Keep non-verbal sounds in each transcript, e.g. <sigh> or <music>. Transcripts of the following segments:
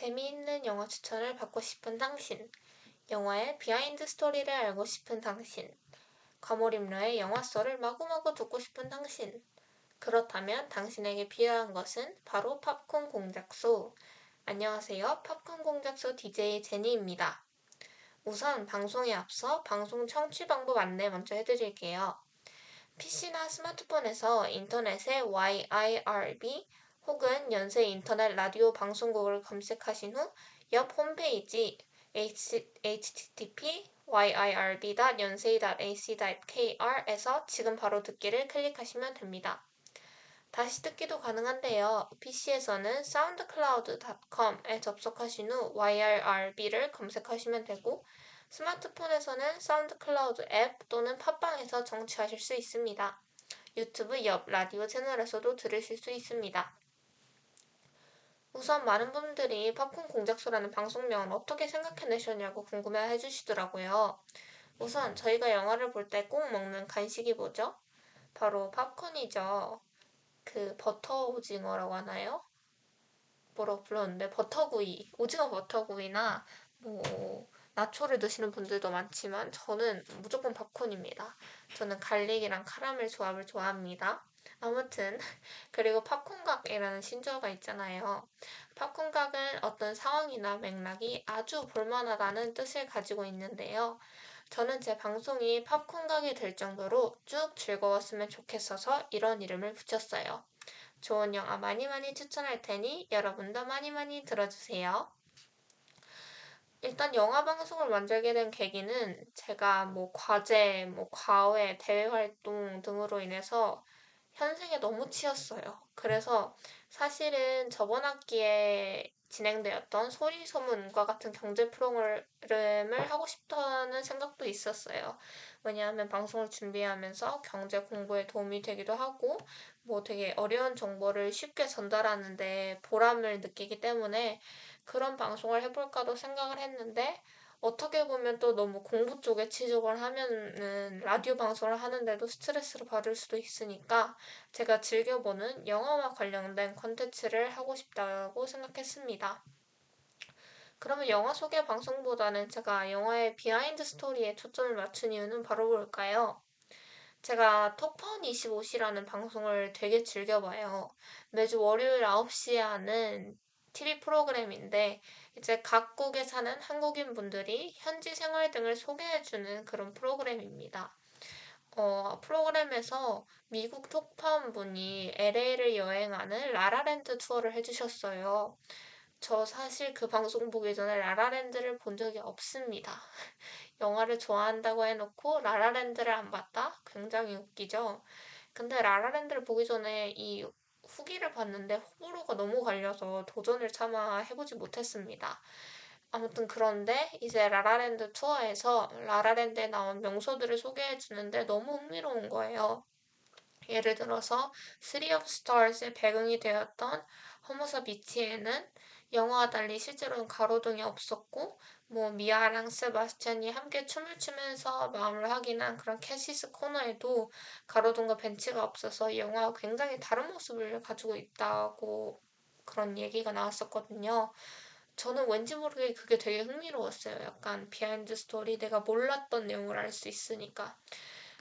재미있는 영화 추천을 받고 싶은 당신, 영화의 behind story를 알고 싶은 당신, 과몰입러의 영화 썰을 마구마구 듣고 싶은 당신. 그렇다면 당신에게 필요한 것은 바로 팝콘 공작소. 안녕하세요. 팝콘 공작소 DJ 제니입니다. 우선 방송에 앞서 방송 청취 방법 안내 먼저 해드릴게요. PC나 스마트폰에서 인터넷에 YIRB 혹은 연세 인터넷 라디오 방송국을 검색하신 후 옆 홈페이지 http yirb.연세이.ac.kr에서 지금 바로 듣기를 클릭하시면 됩니다. 다시 듣기도 가능한데요. PC에서는 soundcloud.com에 접속하신 후 YRB를 검색하시면 되고 스마트폰에서는 사운드클라우드 앱 또는 팟빵에서 정치하실 수 있습니다. 유튜브 옆 라디오 채널에서도 들으실 수 있습니다. 우선 많은 분들이 팝콘 공작소라는 방송명을 어떻게 생각해내셨냐고 궁금해 해 주시더라고요. 우선 저희가 영화를 볼 때 꼭 먹는 간식이 뭐죠? 바로 팝콘이죠. 그 버터 오징어라고 하나요? 뭐라고 불렀는데 버터구이, 오징어 버터구이나 뭐 나초를 드시는 분들도 많지만 저는 무조건 팝콘입니다. 저는 갈릭이랑 카라멜 조합을 좋아합니다. 아무튼 <laughs> 그리고 팝콘각이라는 신조어가 있잖아요. 팝콘각은 어떤 상황이나 맥락이 아주 볼만하다는 뜻을 가지고 있는데요. 저는 제 방송이 팝콘각이 될 정도로 쭉 즐거웠으면 좋겠어서 이런 이름을 붙였어요. 좋은 영화 많이 많이 추천할 테니 여러분도 많이 많이 들어주세요. 일단 영화 방송을 만들게 된 계기는 제가 뭐 과제, 뭐 과외, 대외 활동 등으로 인해서 현생에 너무 치였어요. 그래서 사실은 저번 학기에 진행되었던 소리 소문과 같은 경제 프로그램을 하고 싶다는 생각도 있었어요. 왜냐하면 방송을 준비하면서 경제 공부에 도움이 되기도 하고, 뭐 되게 어려운 정보를 쉽게 전달하는데 보람을 느끼기 때문에 그런 방송을 해볼까도 생각을 했는데, 어떻게 보면 또 너무 공부 쪽에 치중을 하면은 라디오 방송을 하는데도 스트레스를 받을 수도 있으니까 제가 즐겨보는 영화와 관련된 컨텐츠를 하고 싶다고 생각했습니다. 그러면 영화 소개 방송보다는 제가 영화의 behind story에 초점을 맞춘 이유는 바로 뭘까요? 제가 톡파원 25시라는 방송을 되게 즐겨봐요. 매주 월요일 9시에 하는 TV 프로그램인데 이제 각국에 사는 한국인 분들이 현지 생활 등을 소개해주는 그런 프로그램입니다. 어, 프로그램에서 미국 톡파운 분이 LA를 여행하는 라라랜드 투어를 해주셨어요. 저 사실 그 방송 보기 전에 라라랜드를 본 적이 없습니다. <laughs> 영화를 좋아한다고 해놓고 라라랜드를 안 봤다? 굉장히 웃기죠? 근데 라라랜드를 보기 전에 이 후기를 봤는데 호불호가 너무 갈려서 도전을 차마 해보지 못했습니다. 아무튼 그런데 이제 라라랜드 투어에서 라라랜드에 나온 명소들을 소개해 주는데 너무 흥미로운 거예요. 예를 들어서 City of Stars의 배경이 되었던 허모사 비치에는 영화와 달리 실제로는 가로등이 없었고 뭐 미아랑 세바스찬이 함께 춤을 추면서 마음을 확인한 그런 캐시스 코너에도 가로등과 벤치가 없어서 영화와 굉장히 다른 모습을 가지고 있다고 그런 얘기가 나왔었거든요. 저는 왠지 모르게 그게 되게 흥미로웠어요. 약간 behind story 내가 몰랐던 내용을 알 수 있으니까.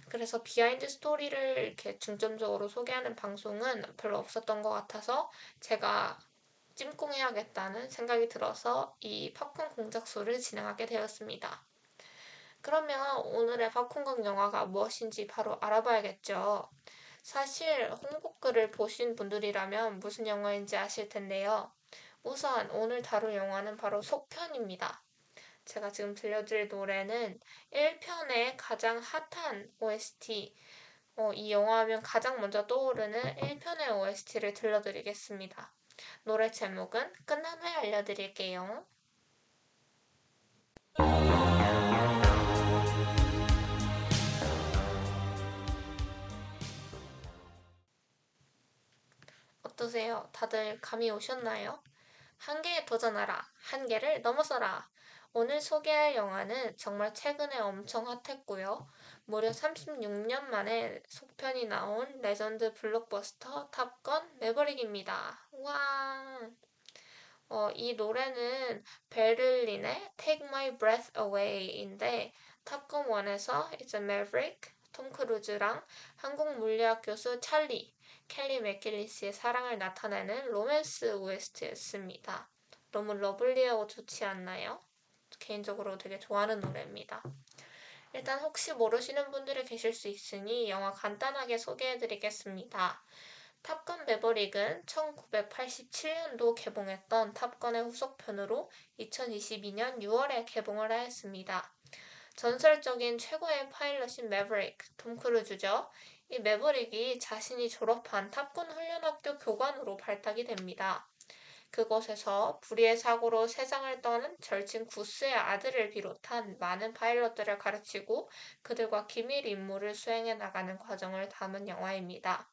그래서 behind story를 이렇게 중점적으로 소개하는 방송은 별로 없었던 것 같아서 제가 찜꽁해야겠다는 생각이 들어서 이 팝콘 공작소를 진행하게 되었습니다. 그러면 오늘의 팝콘극 영화가 무엇인지 바로 알아봐야겠죠. 사실 홍보글을 보신 분들이라면 무슨 영화인지 아실 텐데요. 우선 오늘 다룰 영화는 바로 속편입니다. 제가 지금 들려드릴 노래는 1편의 가장 핫한 OST, 어, 이 영화 하면 가장 먼저 떠오르는 1편의 OST를 들려드리겠습니다. 노래 제목은 끝난 후에 알려드릴게요. 어떠세요? 다들 감이 오셨나요? 한계에 도전하라. 한계를 넘어서라. 오늘 소개할 영화는 정말 최근에 엄청 핫했고요. 무려 36년 만에 속편이 나온 레전드 블록버스터 탑건 매버릭입니다. 와. 어, 이 노래는 베를린의 Take My Breath Away인데 탑건 1에서 이제 매브릭, 톰 크루즈랑 항공 물리학 교수 찰리, 켈리 맥길리스의 사랑을 나타내는 로맨스 OST였습니다. 너무 lovely하고 좋지 않나요? 개인적으로 되게 좋아하는 노래입니다. 일단 혹시 모르시는 분들이 계실 수 있으니 영화 간단하게 소개해드리겠습니다. 탑건 매버릭은 1987년도 개봉했던 탑건의 후속편으로 2022년 6월에 개봉을 하였습니다. 전설적인 최고의 파일럿인 매버릭, 톰 크루즈죠. 이 매버릭이 자신이 졸업한 탑건 훈련학교 교관으로 발탁이 됩니다. 그곳에서 불의의 사고로 세상을 떠난 절친 구스의 아들을 비롯한 많은 파일럿들을 가르치고 그들과 기밀 임무를 수행해 나가는 과정을 담은 영화입니다.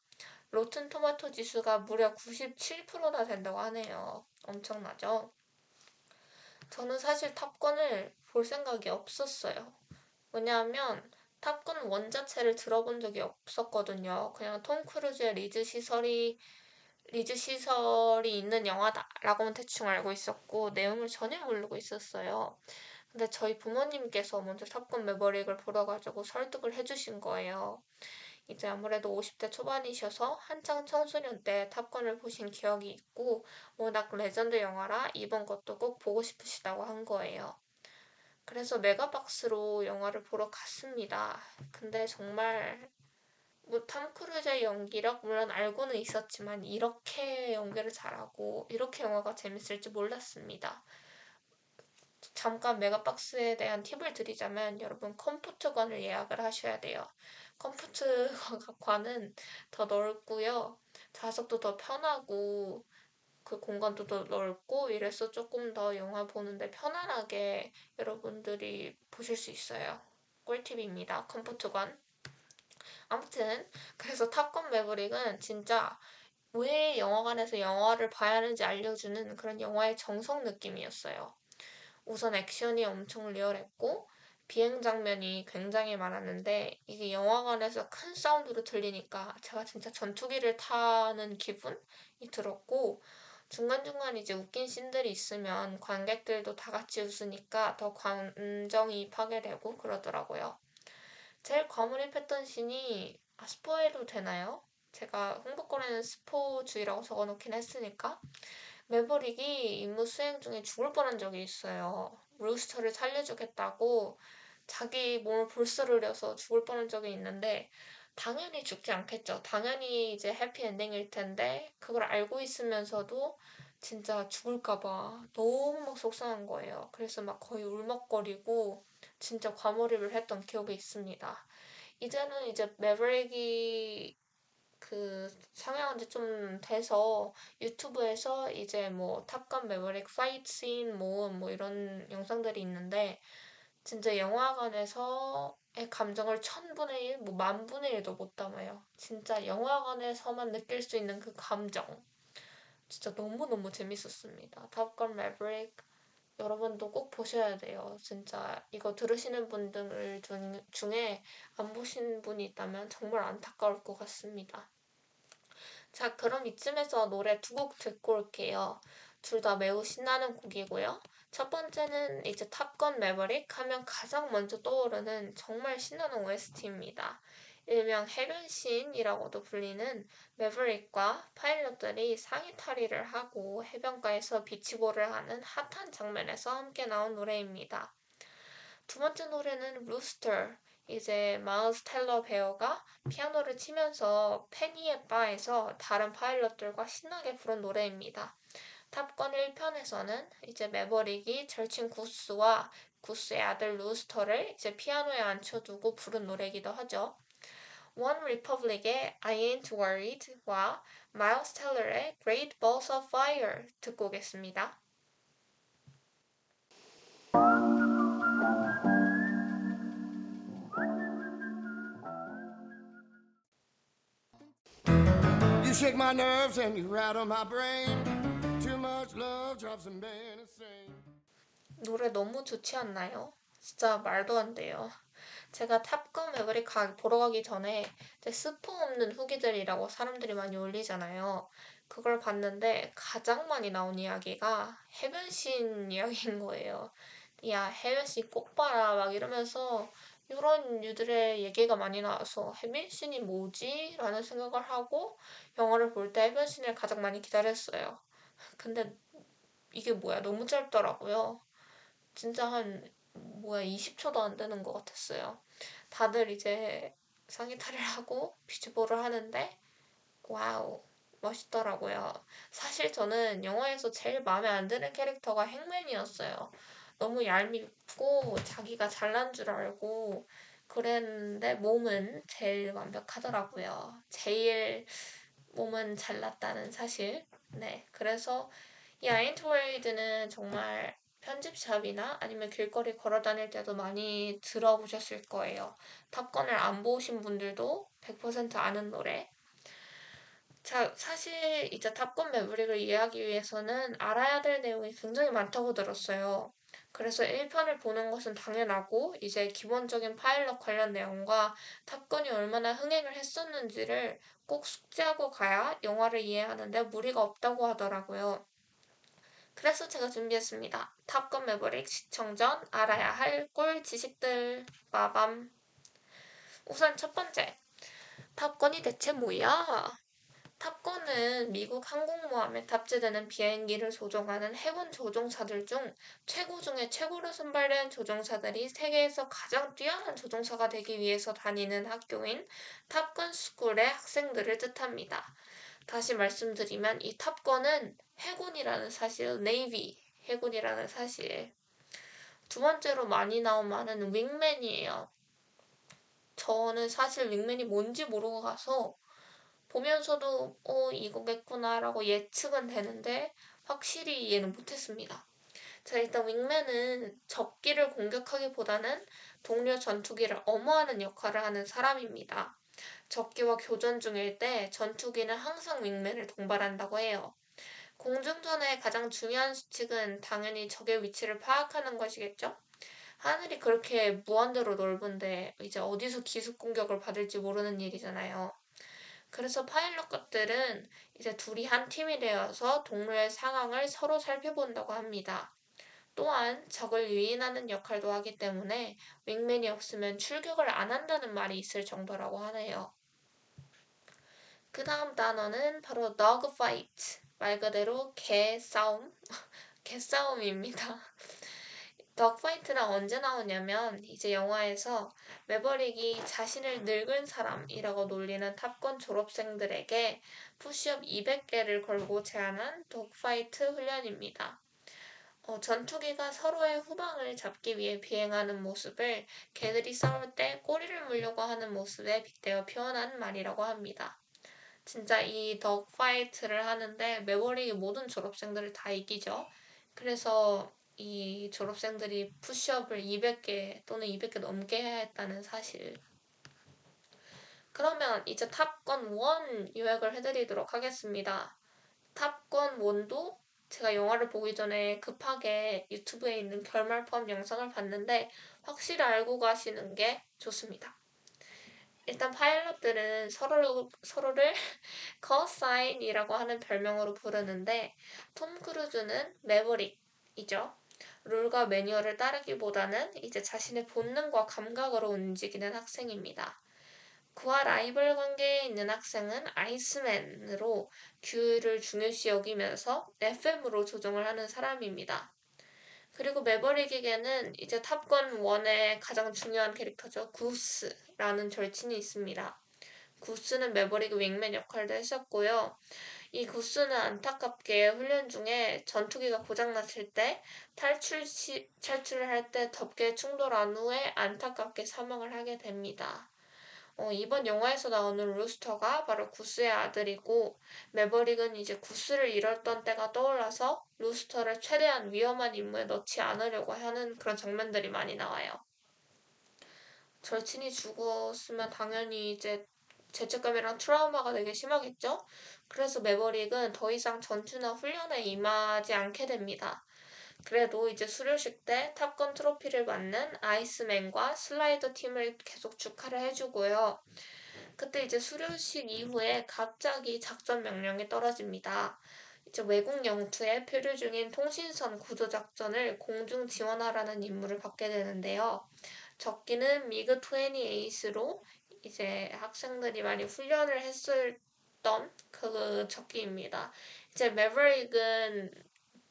로튼 토마토 지수가 무려 97%나 된다고 하네요. 엄청나죠? 저는 사실 탑건을 볼 생각이 없었어요. 왜냐하면 탑건 one 자체를 들어본 적이 없었거든요. 그냥 톰 크루즈의 리즈 시절이 리즈 시절이 있는 영화다라고는 대충 알고 있었고 내용을 전혀 모르고 있었어요. 근데 저희 부모님께서 먼저 탑건 매버릭을 보러 가자고 설득을 해주신 거예요. 이제 아무래도 50대 초반이셔서 한창 청소년 때 탑건을 보신 기억이 있고 워낙 레전드 영화라 이번 것도 꼭 보고 싶으시다고 한 거예요. 그래서 메가박스로 영화를 보러 갔습니다. 근데 정말 뭐 톰 크루즈의 연기력 물론 알고는 있었지만 이렇게 연기를 잘하고 이렇게 영화가 재밌을지 몰랐습니다. 잠깐 메가박스에 대한 팁을 드리자면 여러분 컴포트관을 예약을 하셔야 돼요. 컴포트관은 더 넓고요. 좌석도 더 편하고 그 공간도 더 넓고 이래서 조금 더 영화 보는데 편안하게 여러분들이 보실 수 있어요. 꿀팁입니다. 컴포트관. 아무튼 그래서 탑건 매브릭은 진짜 왜 영화관에서 영화를 봐야 하는지 알려주는 그런 영화의 정석 느낌이었어요. 우선 액션이 엄청 리얼했고 비행 장면이 굉장히 많았는데 이게 영화관에서 큰 사운드로 들리니까 제가 진짜 전투기를 타는 기분이 들었고 중간중간 이제 웃긴 씬들이 있으면 관객들도 다 같이 웃으니까 더 감정이입하게 되고 그러더라고요. 제일 과몰입했던 신이 아, 스포해도 되나요? 제가 홍보권에는 스포주의라고 적어놓긴 했으니까 매버릭이 임무 수행 중에 죽을 뻔한 적이 있어요. 루스터를 살려주겠다고 자기 몸을 불사르려서 죽을 뻔한 적이 있는데 당연히 죽지 않겠죠. 당연히 이제 해피엔딩일 텐데 그걸 알고 있으면서도 진짜 죽을까봐 너무 막 속상한 거예요. 그래서 막 거의 울먹거리고 진짜 과몰입을 했던 기억이 있습니다. 이제는 이제 매브릭이 그 상영한 지 좀 돼서 유튜브에서 이제 뭐 탑건 매브릭 fight scene 모음 뭐 이런 영상들이 있는데 진짜 영화관에서의 감정을 천분의 일, 뭐 만분의 일도 못 담아요. 진짜 영화관에서만 느낄 수 있는 그 감정. 진짜 너무너무 재밌었습니다. 탑건 매브릭 여러분도 꼭 보셔야 돼요. 진짜 이거 들으시는 분들 중, 중에 안 보신 분이 있다면 정말 안타까울 것 같습니다. 자, 그럼 이쯤에서 노래 두 곡 듣고 올게요. 둘 다 매우 신나는 곡이고요. 첫 번째는 이제 탑건 매버릭 하면 가장 먼저 떠오르는 정말 신나는 OST입니다. 일명 해변신이라고도 불리는 매브릭과 파일럿들이 상의 탈의를 하고 해변가에서 비치볼을 하는 핫한 장면에서 함께 나온 노래입니다. 두 번째 노래는 루스터. 이제 마일스 텔러 배우가 피아노를 치면서 페니의 바에서 다른 파일럿들과 신나게 부른 노래입니다. 탑건 1편에서는 이제 매버릭이 절친 구스와 구스의 아들 루스터를 이제 피아노에 앉혀두고 부른 노래이기도 하죠. One Republic의 I Ain't Worried와 Miles Teller의 Great Balls of Fire 듣고 오겠습니다. Shake my nerves and you rattle my brain. Too much love drives a man insane. 노래 너무 좋지 않나요? 진짜 말도 안 돼요. 제가 탑건 매버릭 가, 보러 가기 전에 스포 없는 후기들이라고 사람들이 많이 올리잖아요. 그걸 봤는데 가장 많이 나온 이야기가 해변신 <laughs> 이야기인 거예요. 야, 해변신 꼭 봐라. 막 이러면서 이런 류들의 얘기가 많이 나와서 해변신이 뭐지? 라는 생각을 하고 영화를 볼 때 해변신을 가장 많이 기다렸어요. 근데 이게 뭐야? 너무 짧더라고요. 진짜 한 뭐야 20초도 안 되는 것 같았어요. 다들 이제 상의 탈의를 <laughs> 하고 비치볼을 하는데 와우 멋있더라고요. 사실 저는 영화에서 제일 마음에 안 드는 캐릭터가 행맨이었어요. 너무 얄밉고 자기가 잘난 줄 알고 그랬는데 몸은 제일 완벽하더라고요. 제일 몸은 잘났다는 사실. 네, 그래서 이 아인트웨이드는 정말 편집샵이나 아니면 길거리 걸어 다닐 때도 많이 들어보셨을 거예요. 탑건을 안 보신 분들도 100% 아는 노래. 자, 사실 이제 탑건 매브릭을 이해하기 위해서는 알아야 될 내용이 굉장히 많다고 들었어요. 그래서 1편을 보는 것은 당연하고 이제 기본적인 파일럿 관련 내용과 탑건이 얼마나 흥행을 했었는지를 꼭 숙지하고 가야 영화를 이해하는데 무리가 없다고 하더라고요. 그래서 제가 준비했습니다. 탑건 매버릭 시청 전 알아야 할 꿀 지식들 빠밤 우선 첫 번째 탑건이 대체 뭐야? 탑건은 미국 항공모함에 탑재되는 비행기를 조종하는 해군 조종사들 중 최고 중에 최고로 선발된 조종사들이 세계에서 가장 뛰어난 조종사가 되기 위해서 다니는 학교인 탑건 스쿨의 학생들을 뜻합니다. 다시 말씀드리면 이 탑건은 해군이라는 사실, 네이비 해군이라는 사실. 두 번째로 많이 나온 말은 윙맨이에요. 저는 사실 윙맨이 뭔지 모르고 가서 보면서도 어 이거겠구나라고 예측은 되는데 확실히 이해는 못했습니다. 자 일단 윙맨은 적기를 공격하기보다는 동료 전투기를 엄호하는 역할을 하는 사람입니다. 적기와 교전 중일 때 전투기는 항상 윙맨을 동반한다고 해요. 공중전의 가장 중요한 수칙은 당연히 적의 위치를 파악하는 것이겠죠? 하늘이 그렇게 무한대로 넓은데 이제 어디서 기습 공격을 받을지 모르는 일이잖아요. 그래서 파일럿들은 이제 둘이 한 팀이 되어서 동료의 상황을 서로 살펴본다고 합니다. 또한 적을 유인하는 역할도 하기 때문에 윙맨이 없으면 출격을 안 한다는 말이 있을 정도라고 하네요. 그 다음 단어는 바로 dogfight. 말 그대로 개 싸움. <laughs> 개 싸움입니다. 덕파이트는 언제 나오냐면 이제 영화에서 매버릭이 자신을 늙은 사람이라고 놀리는 탑건 졸업생들에게 푸시업 200개를 걸고 제안한 dogfight 훈련입니다. 어, 전투기가 서로의 후방을 잡기 위해 비행하는 모습을 개들이 싸울 때 꼬리를 물려고 하는 모습에 빗대어 표현한 말이라고 합니다. 진짜 이 dogfight를 하는데 매버릭이 모든 졸업생들을 다 이기죠. 그래서 이 졸업생들이 푸시업을 200개 또는 200개 넘게 해야 했다는 사실. 그러면 이제 탑건 1 요약을 해드리도록 하겠습니다. 탑건 1도 제가 영화를 보기 전에 급하게 유튜브에 있는 결말 포함 영상을 봤는데 확실히 알고 가시는 게 좋습니다. 일단 파일럿들은 서로, 서로를 커사인이라고 <laughs> 하는 별명으로 부르는데 톰 크루즈는 매버릭이죠. 룰과 매뉴얼을 따르기보다는 이제 자신의 본능과 감각으로 움직이는 학생입니다. 그와 라이벌 관계에 있는 학생은 아이스맨으로 규율을 중요시 여기면서 FM으로 조종을 하는 사람입니다. 그리고 매버릭에게는 이제 탑건 1의 가장 중요한 캐릭터죠. 구스라는 절친이 있습니다. 구스는 매버릭 윙맨 역할도 했었고요. 이 구스는 안타깝게 훈련 중에 전투기가 고장났을 때 탈출 시, 탈출을 할때 덥게 충돌한 후에 안타깝게 사망을 하게 됩니다. 어, 이번 영화에서 나오는 루스터가 바로 구스의 아들이고 매버릭은 이제 구스를 잃었던 때가 떠올라서 루스터를 최대한 위험한 임무에 넣지 않으려고 하는 그런 장면들이 많이 나와요. 절친이 죽었으면 당연히 이제 죄책감이랑 트라우마가 되게 심하겠죠? 그래서 매버릭은 더 이상 전투나 훈련에 임하지 않게 됩니다. 그래도 이제 수료식 때 탑건 트로피를 받는 아이스맨과 슬라이더 팀을 계속 축하를 해주고요. 그때 이제 수료식 이후에 갑자기 작전 명령이 떨어집니다. 이제 외국 영토에 표류 중인 통신선 구조 작전을 공중 지원하라는 임무를 받게 되는데요. 적기는 미그 28로 이제 학생들이 많이 훈련을 했었던 그 적기입니다. 이제 매버릭은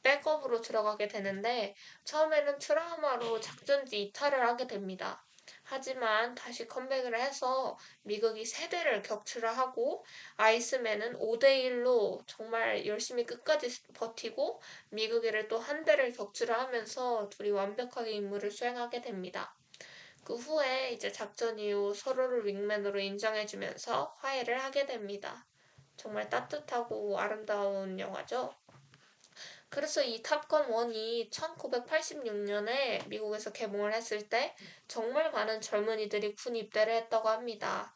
백업으로 들어가게 되는데 처음에는 트라우마로 작전지 이탈을 하게 됩니다. 하지만 다시 컴백을 해서 미국이 세대를 격추를 하고 아이스맨은 5대1로 정말 열심히 끝까지 버티고 미국이를 또 한 대를 격추를 하면서 둘이 완벽하게 임무를 수행하게 됩니다. 그 후에 이제 작전 이후 서로를 윙맨으로 인정해주면서 화해를 하게 됩니다. 정말 따뜻하고 아름다운 영화죠. 그래서 이 탑건 1이 1986년에 미국에서 개봉을 했을 때 정말 많은 젊은이들이 군 입대를 했다고 합니다.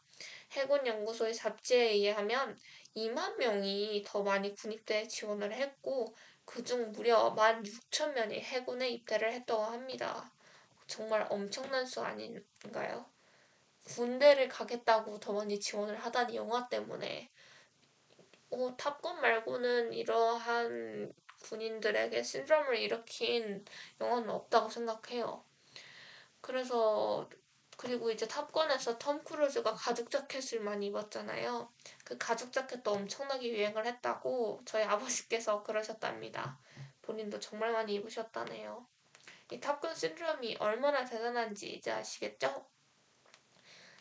해군 연구소의 잡지에 의하면 2만 명이 더 많이 군 입대에 지원을 했고 그중 무려 1만 6천 명이 해군에 입대를 했다고 합니다. 정말 엄청난 수 아닌가요? 군대를 가겠다고 더 많이 지원을 하다니 영화 때문에 어, 탑건 말고는 이러한 군인들에게 신드롬을 일으킨 영화는 없다고 생각해요. 그래서 그리고 이제 탑건에서 톰 크루즈가 가죽 자켓을 많이 입었잖아요. 그 가죽 자켓도 엄청나게 유행을 했다고 저희 아버지께서 그러셨답니다. 본인도 정말 많이 입으셨다네요. 이 탑건 신드롬이 얼마나 대단한지 이제 아시겠죠?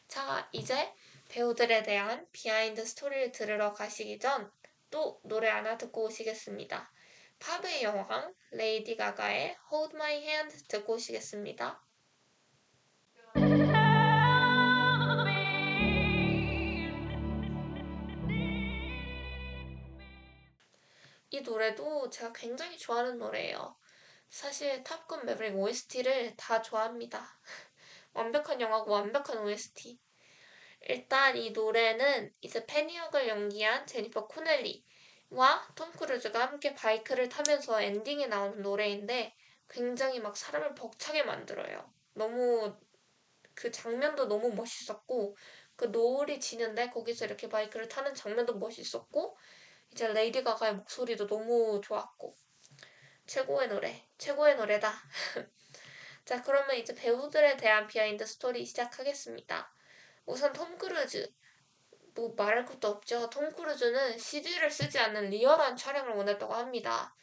자, 이제 배우들에 대한 비하인드 스토리를 들으러 가시기 전 또 노래 하나 듣고 오시겠습니다. 팝의 여왕 레이디 가가의 Hold My Hand 듣고 오시겠습니다. 이 노래도 제가 굉장히 좋아하는 노래예요. 사실 탑건 매브릭 OST를 다 좋아합니다. <laughs> 완벽한 영화고 완벽한 OST. 일단 이 노래는 이제 패니역을 연기한 제니퍼 코넬리 와 톰 크루즈가 함께 바이크를 타면서 엔딩에 나오는 노래인데 굉장히 막 사람을 벅차게 만들어요. 너무 그 장면도 너무 멋있었고 그 노을이 지는데 거기서 이렇게 바이크를 타는 장면도 멋있었고 이제 레이디 가가의 목소리도 너무 좋았고 최고의 노래 최고의 노래다. <laughs> 자 그러면 이제 배우들에 대한 비하인드 스토리 시작하겠습니다. 우선 톰 크루즈 뭐 말할 것도 없죠. 톰 크루즈는 CG를 쓰지 않는 리얼한 촬영을 원했다고 합니다.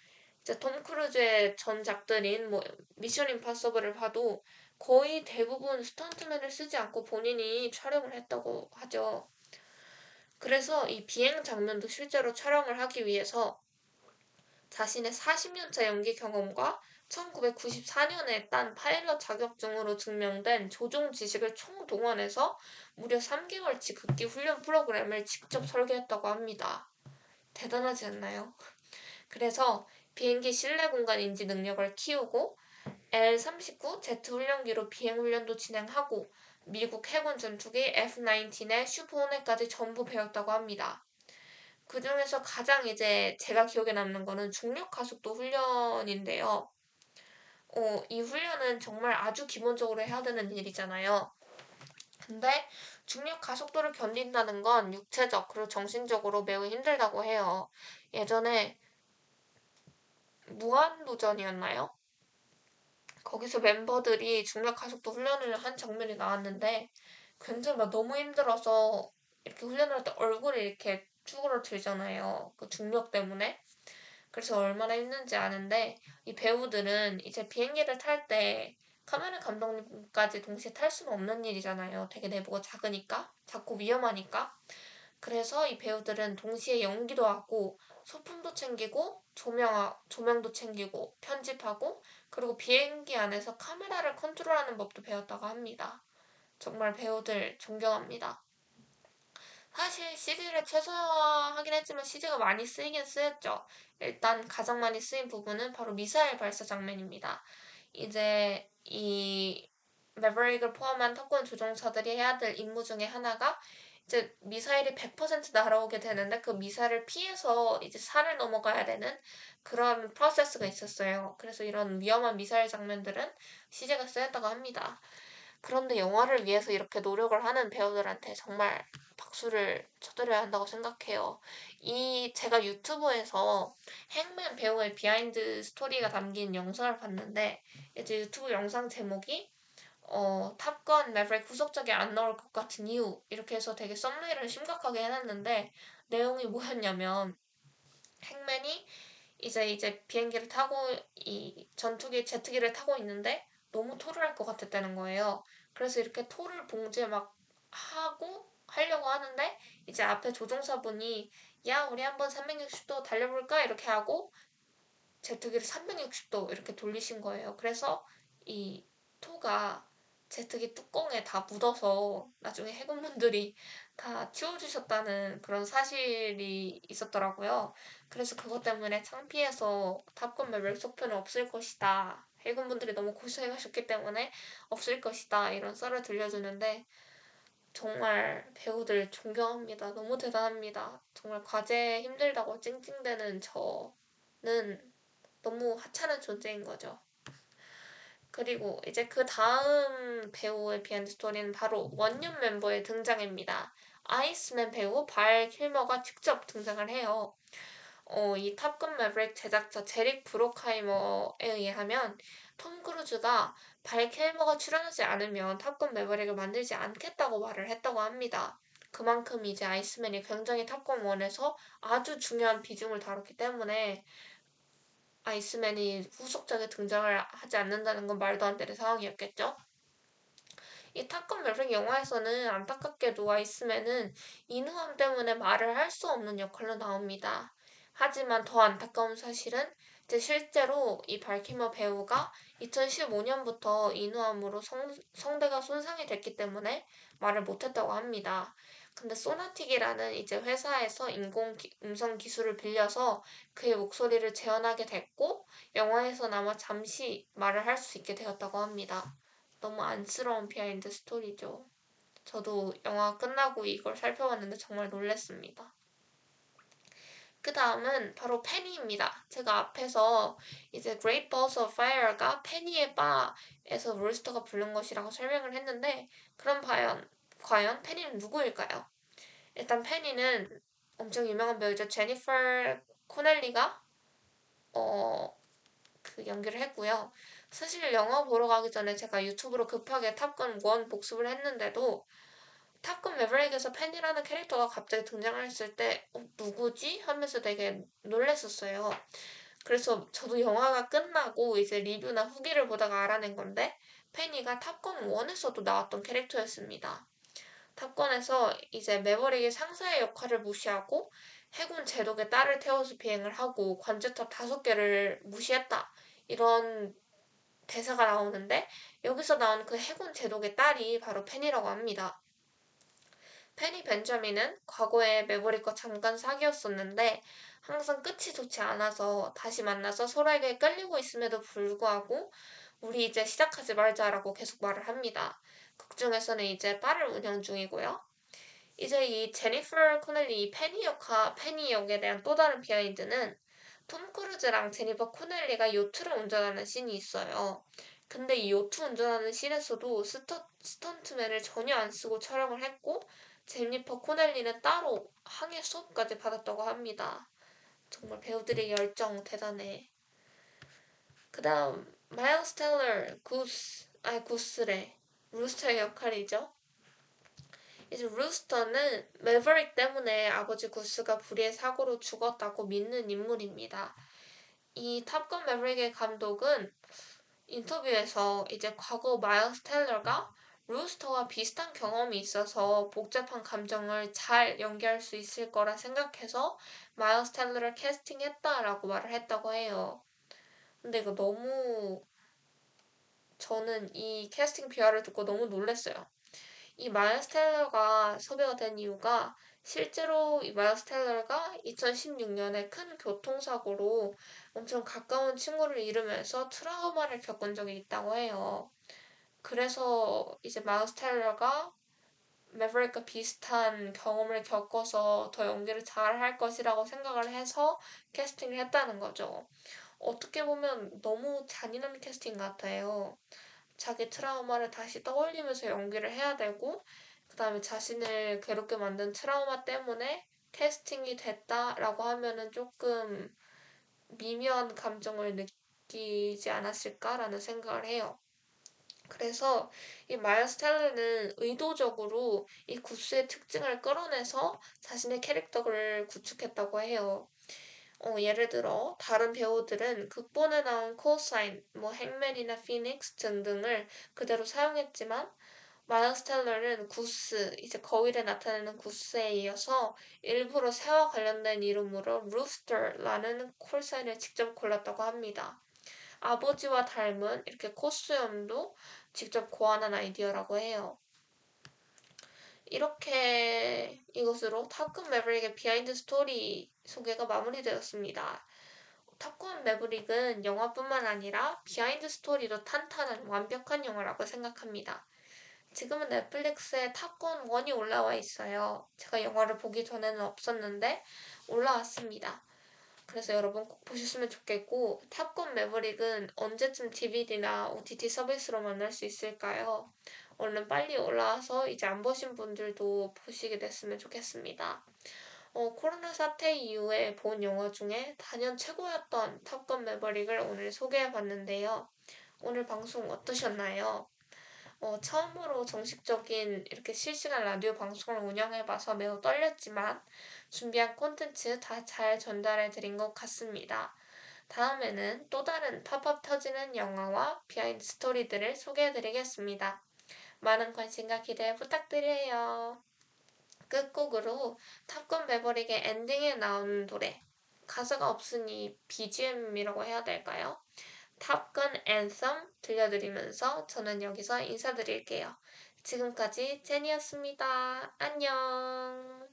이제 톰 크루즈의 전작들인 뭐 미션 임파서블을 봐도 거의 대부분 스턴트맨을 쓰지 않고 본인이 촬영을 했다고 하죠. 그래서 이 비행 장면도 실제로 촬영을 하기 위해서 자신의 40년차 연기 경험과 1994년에 딴 파일럿 자격증으로 증명된 조종 지식을 총동원해서 무려 3개월치 극기 훈련 프로그램을 직접 설계했다고 합니다. 대단하지 않나요? 그래서 비행기 실내 공간 인지 능력을 키우고 L-39 제트 훈련기로 비행 훈련도 진행하고 미국 해군 전투기 F-19의 슈퍼호넷까지 전부 배웠다고 합니다. 그 중에서 가장 이제 제가 기억에 남는 거는 중력 가속도 훈련인데요. 어, 이 훈련은 정말 아주 기본적으로 해야 되는 일이잖아요. 근데 중력 가속도를 견딘다는 건 육체적 그리고 정신적으로 매우 힘들다고 해요. 예전에 무한도전이었나요? 거기서 멤버들이 중력 가속도 훈련을 한 장면이 나왔는데 굉장히 막 너무 힘들어서 이렇게 훈련을 할때 얼굴이 이렇게 쭈그러들잖아요. 그 중력 때문에. 그래서 얼마나 힘든지 아는데 이 배우들은 이제 비행기를 탈 때 카메라 감독님까지 동시에 탈 수는 없는 일이잖아요. 되게 내부가 작으니까 작고 위험하니까. 그래서 이 배우들은 동시에 연기도 하고 소품도 챙기고 조명 조명도 챙기고 편집하고 그리고 비행기 안에서 카메라를 컨트롤하는 법도 배웠다고 합니다. 정말 배우들 존경합니다. 사실 CG를 최소화하긴 했지만 CG가 많이 쓰이긴 쓰였죠. 일단 가장 많이 쓰인 부분은 바로 미사일 발사 장면입니다. 이제 이 매버릭을 포함한 탑건 조종사들이 해야 될 임무 중에 하나가 이제 미사일이 100% 날아오게 되는데 그 미사일을 피해서 이제 산을 넘어가야 되는 그런 프로세스가 있었어요. 그래서 이런 위험한 미사일 장면들은 CG가 쓰였다고 합니다. 그런데 영화를 위해서 이렇게 노력을 하는 배우들한테 정말 박수를 쳐드려야 한다고 생각해요. 이 제가 유튜브에서 행맨 배우의 비하인드 스토리가 담긴 영상을 봤는데 이제 유튜브 영상 제목이 어, 탑건 매브릭 후속작이 안 나올 것 같은 이유 이렇게 해서 되게 썸네일을 심각하게 해놨는데 내용이 뭐였냐면 행맨이 이제 이제 비행기를 타고 이 전투기 제트기를 타고 있는데 너무 토를 할 것 같았다는 거예요. 그래서 이렇게 토를 봉지에 막 하고 하려고 하는데 이제 앞에 조종사분이 야 우리 한번 360도 달려볼까 이렇게 하고 제트기를 360도 이렇게 돌리신 거예요. 그래서 이 토가 제트기 뚜껑에 다 묻어서 나중에 해군분들이 다 치워주셨다는 그런 사실이 있었더라고요. 그래서 그것 때문에 창피해서 탑건 매블 속편은 없을 것이다. 해군분들이 너무 고생하셨기 때문에 없을 것이다. 이런 썰을 들려주는데 정말 배우들 존경합니다. 너무 대단합니다. 정말 과제 힘들다고 찡찡대는 저는 너무 하찮은 존재인 거죠. 그리고 이제 그 다음 배우의 비하인드 스토리는 바로 원년 멤버의 등장입니다. 아이스맨 배우 발 킬머가 직접 등장을 해요. 어, 이 탑건 매브릭 제작자 제리 브룩하이머에 의하면 톰 크루즈가 발 킬머가 출연하지 않으면 탑건 매브릭을 만들지 않겠다고 말을 했다고 합니다. 그만큼 이제 아이스맨이 굉장히 탑건 1에서 아주 중요한 비중을 다뤘기 때문에 아이스맨이 후속작에 등장을 하지 않는다는 건 말도 안 되는 상황이었겠죠. 이 탑건 매브릭 영화에서는 안타깝게도 아이스맨은 인후함 때문에 말을 할 수 없는 역할로 나옵니다. 하지만 더 안타까운 사실은 이제 실제로 이 발 킬머 배우가 2015년부터 인후암으로 성, 성대가 손상이 됐기 때문에 말을 못했다고 합니다. 근데 소나틱이라는 이제 회사에서 인공 음성 기술을 빌려서 그의 목소리를 재현하게 됐고 영화에서나마 잠시 말을 할 수 있게 되었다고 합니다. 너무 안쓰러운 비하인드 스토리죠. 저도 영화 끝나고 이걸 살펴봤는데 정말 놀랐습니다. 그 다음은 바로 페니입니다. 제가 앞에서 이제 Great Balls of Fire가 페니의 바에서 롤스터가 부른 것이라고 설명을 했는데 그럼 과연 과연 페니는 누구일까요? 일단 페니는 엄청 유명한 배우죠. 제니퍼 코넬리가 어, 그 연기를 했고요. 사실 영화 보러 가기 전에 제가 유튜브로 급하게 탑건 1 복습을 했는데도 탑건 매브릭에서 팬이라는 캐릭터가 갑자기 등장했을 때 어, 누구지? 하면서 되게 놀랬었어요. 그래서 저도 영화가 끝나고 이제 리뷰나 후기를 보다가 알아낸 건데 페니가 탑건 1에서도 나왔던 캐릭터였습니다. 탑건에서 이제 매버릭이 상사의 역할을 무시하고 해군 제독의 딸을 태워서 비행을 하고 관제탑 다섯 개를 무시했다. 이런 대사가 나오는데 여기서 나온 그 해군 제독의 딸이 바로 페니라고 합니다. 페니 벤자민은 과거에 매버릭과 잠깐 사귀었었는데 항상 끝이 좋지 않아서 다시 만나서 서로에게 끌리고 있음에도 불구하고 우리 이제 시작하지 말자라고 계속 말을 합니다. 극 중에서는 이제 바를 운영 중이고요. 이제 이 제니퍼 코넬리 페니 역할, 페니 역에 대한 또 다른 비하인드는 톰 크루즈랑 제니퍼 코넬리가 요트를 운전하는 씬이 있어요. 근데 이 요트 운전하는 씬에서도 스턴트맨을 전혀 안 쓰고 촬영을 했고 제니퍼 코넬리는 따로 항해 수업까지 받았다고 합니다. 정말 배우들의 열정 대단해. 그 다음 마일스 텔러 구스 아니 구스래 루스터의 역할이죠. 이제 루스터는 매버릭 때문에 아버지 구스가 불의의 사고로 죽었다고 믿는 인물입니다. 이 탑건 매버릭의 감독은 인터뷰에서 이제 과거 마일스 텔러가 루스터와 비슷한 경험이 있어서 복잡한 감정을 잘 연기할 수 있을 거라 생각해서 마일스 텔러를 캐스팅했다라고 말을 했다고 해요. 근데 이거 너무 저는 이 캐스팅 비하인드를 듣고 너무 놀랐어요. 이 마일스 텔러가 섭외가 된 이유가 실제로 이 마일스 텔러가 2016년에 큰 교통사고로 엄청 가까운 친구를 잃으면서 트라우마를 겪은 적이 있다고 해요. 그래서 이제 마일스 텔러가 매버릭과 비슷한 경험을 겪어서 더 연기를 잘 할 것이라고 생각을 해서 캐스팅을 했다는 거죠. 어떻게 보면 너무 잔인한 캐스팅 같아요. 자기 트라우마를 다시 떠올리면서 연기를 해야 되고 그 다음에 자신을 괴롭게 만든 트라우마 때문에 캐스팅이 됐다라고 하면은 조금 미묘한 감정을 느끼지 않았을까라는 생각을 해요. 그래서 이 마일스 텔러는 의도적으로 이 구스의 특징을 끌어내서 자신의 캐릭터를 구축했다고 해요. 어, 예를 들어 다른 배우들은 극본에 나온 콜사인, 뭐 행맨이나 피닉스 등등을 그대로 사용했지만 마일스 텔러는 구스, 이제 거위를 나타내는 구스에 이어서 일부러 새와 관련된 이름으로 루스터라는 콜사인을 직접 골랐다고 합니다. 아버지와 닮은 이렇게 콧수염도 직접 고안한 아이디어라고 해요. 이렇게 이것으로 탑건 매브릭의 비하인드 스토리 소개가 마무리되었습니다. 탑건 매브릭은 영화뿐만 아니라 비하인드 스토리도 탄탄한 완벽한 영화라고 생각합니다. 지금은 넷플릭스에 탑건 1이 올라와 있어요. 제가 영화를 보기 전에는 없었는데 올라왔습니다. 그래서 여러분 꼭 보셨으면 좋겠고 탑건 매브릭은 언제쯤 DVD나 OTT 서비스로 만날 수 있을까요? 얼른 빨리 올라와서 이제 안 보신 분들도 보시게 됐으면 좋겠습니다. 어, 코로나 사태 이후에 본 영화 중에 단연 최고였던 탑건 매버릭을 오늘 소개해 봤는데요. 오늘 방송 어떠셨나요? 어, 처음으로 정식적인 이렇게 실시간 라디오 방송을 운영해봐서 매우 떨렸지만 준비한 콘텐츠 다 잘 전달해 드린 것 같습니다. 다음에는 또 다른 팝콘 터지는 영화와 비하인드 스토리들을 소개해 드리겠습니다. 많은 관심과 기대 부탁드려요. 끝곡으로 탑건 매버릭의 엔딩에 나오는 노래 가사가 없으니 BGM이라고 해야 될까요? 탑건 앤썸 들려드리면서 저는 여기서 인사드릴게요. 지금까지 제니였습니다. 안녕.